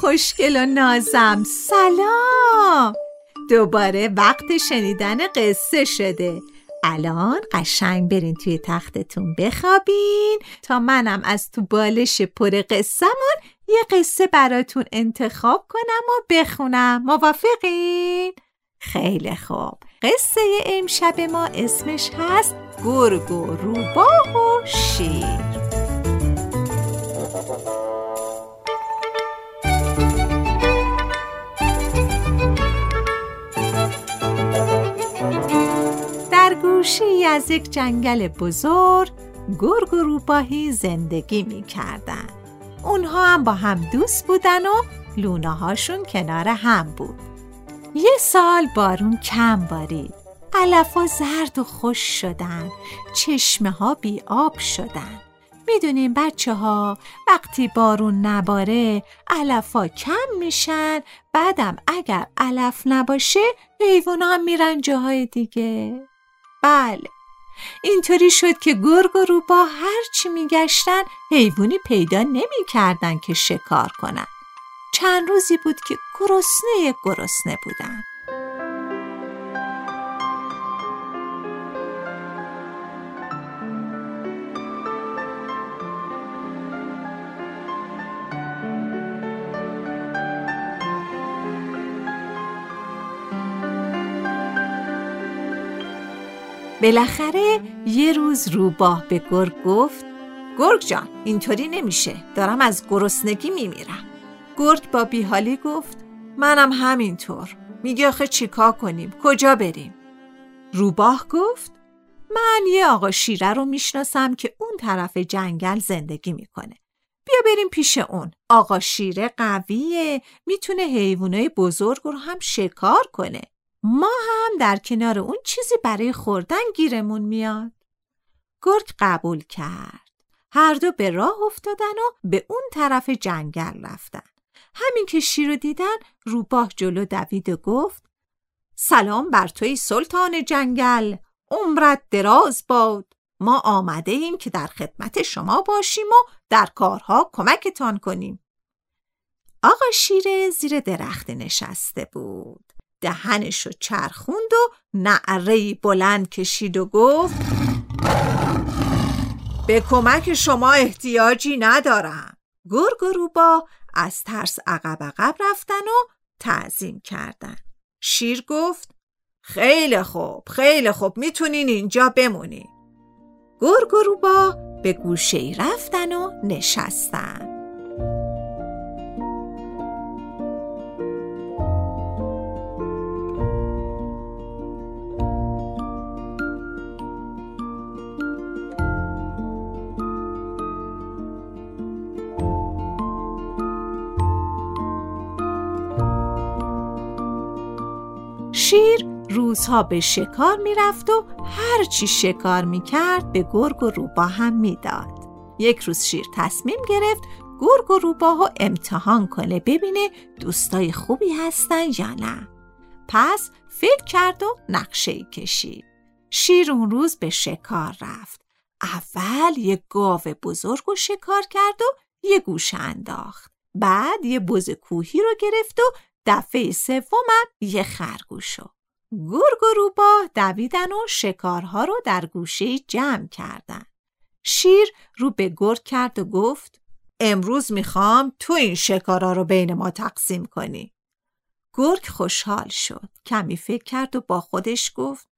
خوشگل و نازم. سلام. دوباره وقت شنیدن قصه شده. الان قشنگ برین توی تختتون بخوابین تا منم از تو بالش پر قصهمون یه قصه براتون انتخاب کنم و بخونم. موافقین؟ خیلی خوب. قصه امشب ما اسمش هست گرگ و روباه و در گوشی از یک جنگل بزرگ گرگ و روباهی زندگی می کردن. اونها هم با هم دوست بودن و لونه هاشون کنار هم بود. یه سال بارون کم بارید. علفا زرد و خوش شدن. چشمه ها بی آب شدن. می‌دونیم بچه ها وقتی بارون نباره علفا کم میشن بعدم اگر علف نباشه حیوان هم میرن جاهای دیگه بله. اینطوری شد که گرگ و روبا هرچی میگشتن حیوانی پیدا نمی‌کردن که شکار کنن. چند روزی بود که گرسنه گرسنه بودن. بالاخره یه روز روباه به گرگ گفت گرگ جان اینطوری نمیشه دارم از گرسنگی میمیرم. گرگ با بیحالی گفت منم همینطور. میگه آخه چیکار کنیم؟ کجا بریم؟ روباه گفت من یه آقا شیره رو می‌شناسم که اون طرف جنگل زندگی می‌کنه. بیا بریم پیش اون. آقا شیره قویه می‌تونه حیوانای بزرگ رو هم شکار کنه. ما هم در کنار اون چیزی برای خوردن گیرمون میاد. گرگ قبول کرد. هر دو به راه افتادن و به اون طرف جنگل رفتن. همین که شیر رو دیدن روباه جلو دوید و گفت سلام بر توی سلطان جنگل عمرت دراز باد ما آمده ایم که در خدمت شما باشیم و در کارها کمکتان کنیم آقا شیره زیر درخت نشسته بود دهنشو چرخوند و نعرهی بلند کشید و گفت به کمک شما احتیاجی ندارم. گرگ و روبا از ترس عقب عقب رفتن و تعظیم کردن. شیر گفت خیلی خوب خیلی خوب می‌تونین اینجا بمونین. گرگ و روبا به گوشه رفتن و نشستن. شیر روزها به شکار می‌رفت و هرچی شکار می‌کرد به گرگ و روبا هم می‌داد. یک روز شیر تصمیم گرفت گرگ و روبا امتحان کنه ببینه دوستای خوبی هستن یا نه. پس فکر کرد و نقشه کشید. شیر اون روز به شکار رفت. اول یه گاو بزرگ و شکار کرد و یه گوشه انداخت. بعد یه بز کوهی رو گرفت و دفعه سومم یه خرگوشو گرگ و روباه دویدن و شکارها رو در گوشه جمع کردن شیر رو به گرگ کرد و گفت امروز می‌خوام تو این شکارا رو بین ما تقسیم کنی. گرگ خوشحال شد. کمی فکر کرد و با خودش گفت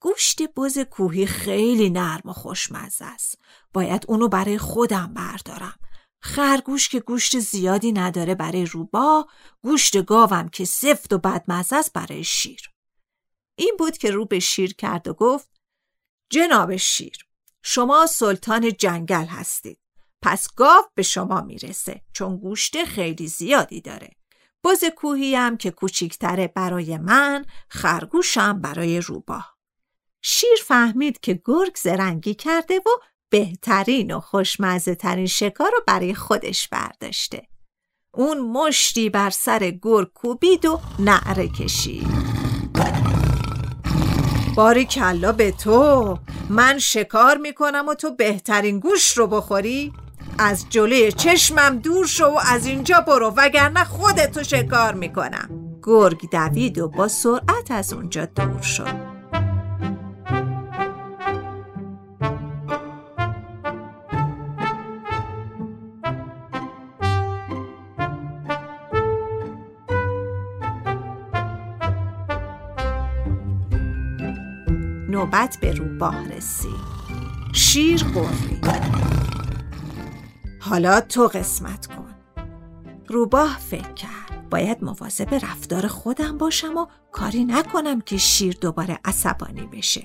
گوشت بز کوهی خیلی نرم و خوشمزه است. باید اونو برای خودم بردارم. خرگوش که گوشت زیادی نداره برای روبا، گوشت گاوم که سفت و بدمزه است برای شیر. این بود که رو به شیر کرد و گفت جناب شیر شما سلطان جنگل هستید. پس گاو به شما می‌رسه چون گوشت خیلی زیادی داره. بز کوهی هم که کوچیکتره برای من، خرگوشم برای روبا. شیر فهمید که گرگ زرنگی کرده و بهترین و خوشمزه ترین شکار رو برای خودش برداشته. اون مشتی بر سر گرگ کوبید و نعره کشید. باری کلا به تو من شکار می‌کنم و تو بهترین گوش رو بخوری؟ از جلوی چشمم دور شو و از اینجا برو وگرنه خودتو شکار می‌کنم گرگ دوید و با سرعت از اونجا دور شد نوبت به روباه رسید شیر قرید حالا تو قسمت کن. روباه فکر کرد باید مواظب رفتار خودم باشم و کاری نکنم که شیر دوباره عصبانی بشه.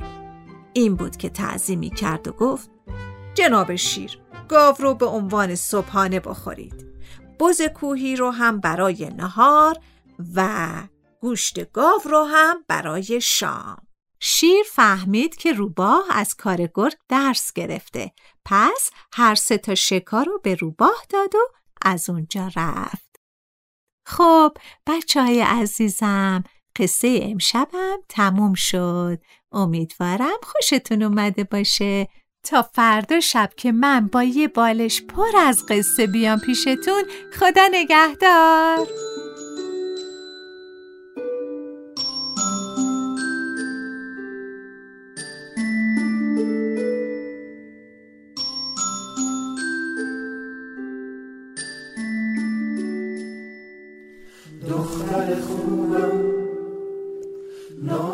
این بود که تعظیمی کرد و گفت جناب شیر گاو رو به عنوان صبحانه بخورید. بز کوهی رو هم برای نهار و گوشت گاو رو هم برای شام. شیر فهمید که روباه از کار گرگ درس گرفته. پس هر سه تا شکار رو به روباه داد و از اونجا رفت. خب بچه های عزیزم قصه امشبم تموم شد. امیدوارم خوشتون اومده باشه. تا فردا شب که من با یه بالش پر از قصه بیام پیشتون خدا نگهدار!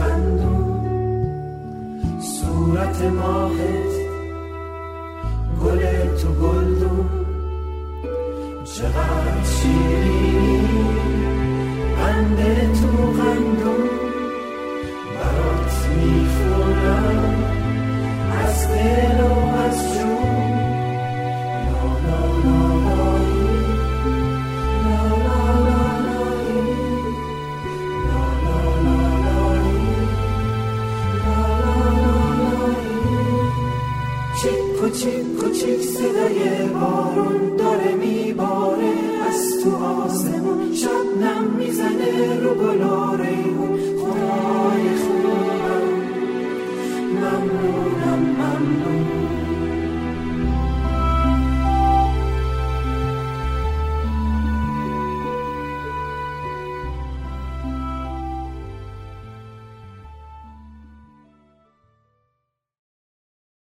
خندون صورت ماهت گل تو گلدون. چقدر شیرینی بند تو. کوچیک کوچیک صدای بارون داره میباره. از تو آسمون شب می‌زنه رو گلاره اون خدای خوبم ممنونم ممنون.